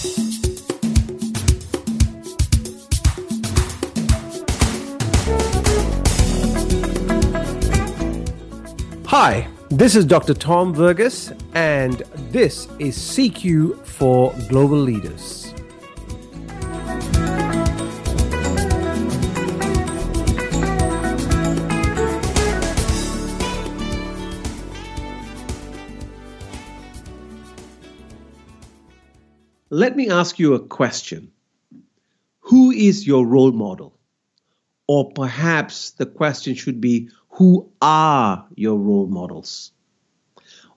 Hi, this is Dr. Tom Verghese, and this is CQ for Global Leaders. Let me ask you a question. Who is your role model? Or perhaps the question should be who are your role models?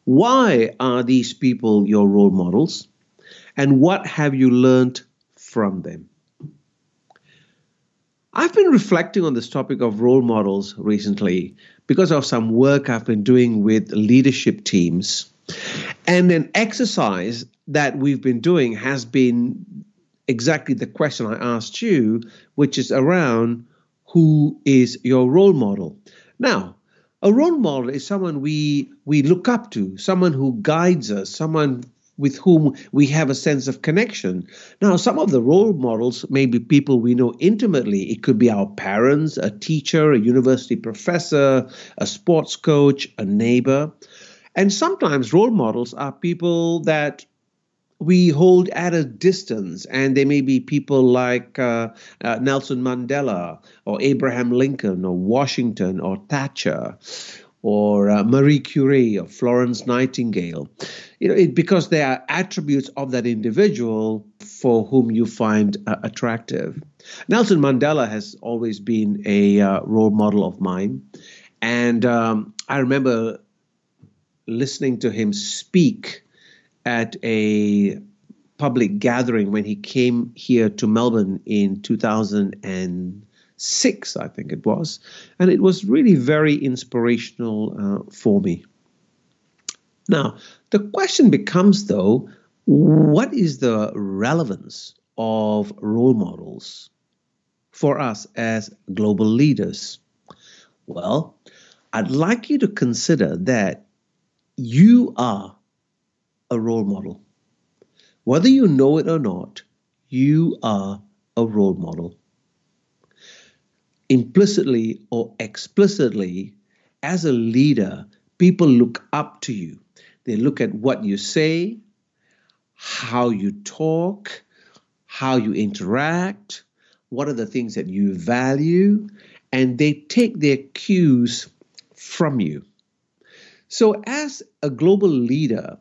Why are these people your role models? And what have you learned from them? I've been reflecting on this topic of role models recently because of some work I've been doing with leadership teams. And an exercise that we've been doing has been exactly the question I asked you, which is around who is your role model? Now, a role model is someone we we look up to, someone who guides us, someone with whom we have a sense of connection. Now, some of the role models may be people we know intimately. It could be our parents, a teacher, a university professor, a sports coach, a neighbor. And sometimes role models are people that we hold at a distance, and they may be people like uh, uh, Nelson Mandela, or Abraham Lincoln, or Washington, or Thatcher, or uh, Marie Curie, or Florence Nightingale. You know, it, because they are attributes of that individual for whom you find uh, attractive. Nelson Mandela has always been a uh, role model of mine, and um, I remember listening to him speak at a public gathering when he came here to Melbourne in 2006, I think it was. And it was really very inspirational uh, for me. Now, the question becomes, though, what is the relevance of role models for us as global leaders? Well, I'd like you to consider that you are a role model. Whether you know it or not, you are a role model. Implicitly or explicitly, as a leader, people look up to you. They look at what you say, how you talk, how you interact, what are the things that you value, and they take their cues from you. So, as a global leader,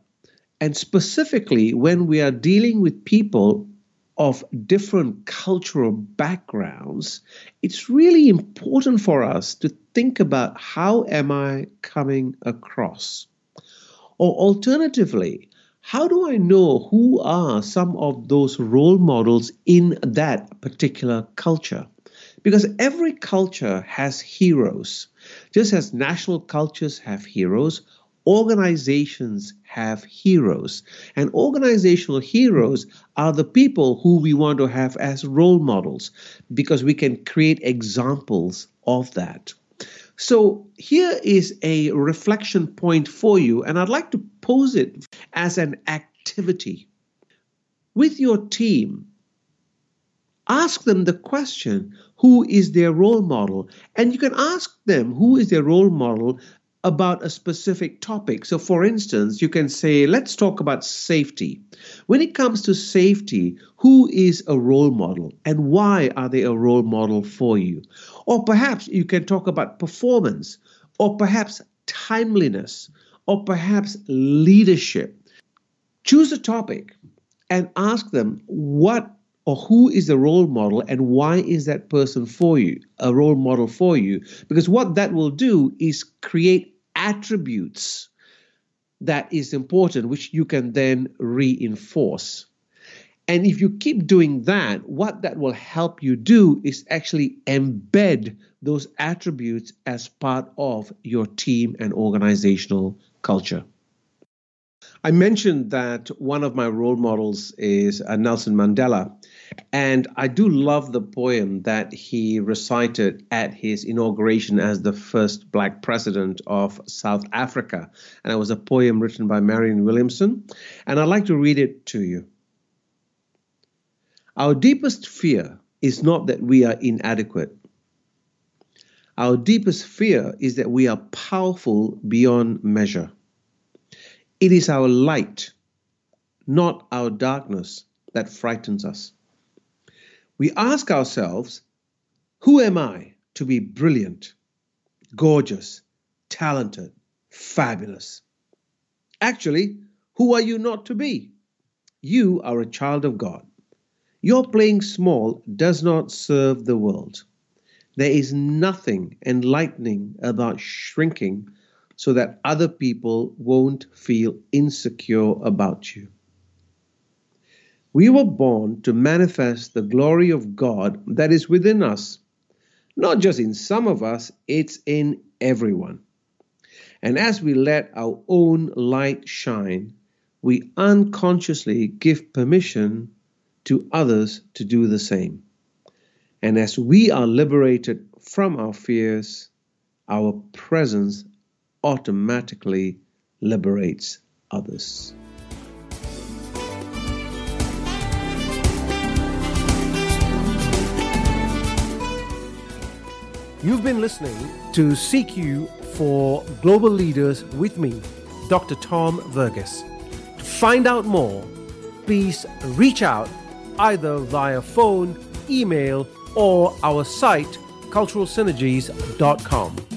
and specifically, when we are dealing with people of different cultural backgrounds, it's really important for us to think about how am I coming across? Or alternatively, how do I know who are some of those role models in that particular culture? Because every culture has heroes. Just as national cultures have heroes, organizations have heroes. And organizational heroes are the people who we want to have as role models because we can create examples of that. So here is a reflection point for you, and I'd like to pose it as an activity. With your team, ask them the question who is their role model? And you can ask them who is their role model about a specific topic. So, for instance, you can say, let's talk about safety. When it comes to safety, who is a role model and why are they a role model for you? Or perhaps you can talk about performance, or perhaps timeliness, or perhaps leadership. Choose a topic and ask them what or who is the role model and why is that person for you a role model for you because what that will do is create attributes that is important, which you can then reinforce. And if you keep doing that, what that will help you do is actually embed those attributes as part of your team and organizational culture. I mentioned that one of my role models is uh, Nelson Mandela. And I do love the poem that he recited at his inauguration as the first black president of South Africa. And it was a poem written by Marianne Williamson. And I'd like to read it to you. Our deepest fear is not that we are inadequate. Our deepest fear is that we are powerful beyond measure. It is our light, not our darkness, that frightens us. We ask ourselves, Who am I to be brilliant, gorgeous, talented, fabulous? Actually, who are you not to be? You are a child of God. Your playing small does not serve the world. There is nothing enlightening about shrinking so that other people won't feel insecure about you. We were born to manifest the glory of God that is within us. Not just in some of us, it's in everyone. And as we let our own light shine, we unconsciously give permission to others to do the same. And as we are liberated from our fears, our presence automatically liberates others. You've been listening to CQ for Global Leaders with me, Dr. Tom Verghese. To find out more, please reach out either via phone, email, or our site culturalsynergies.com.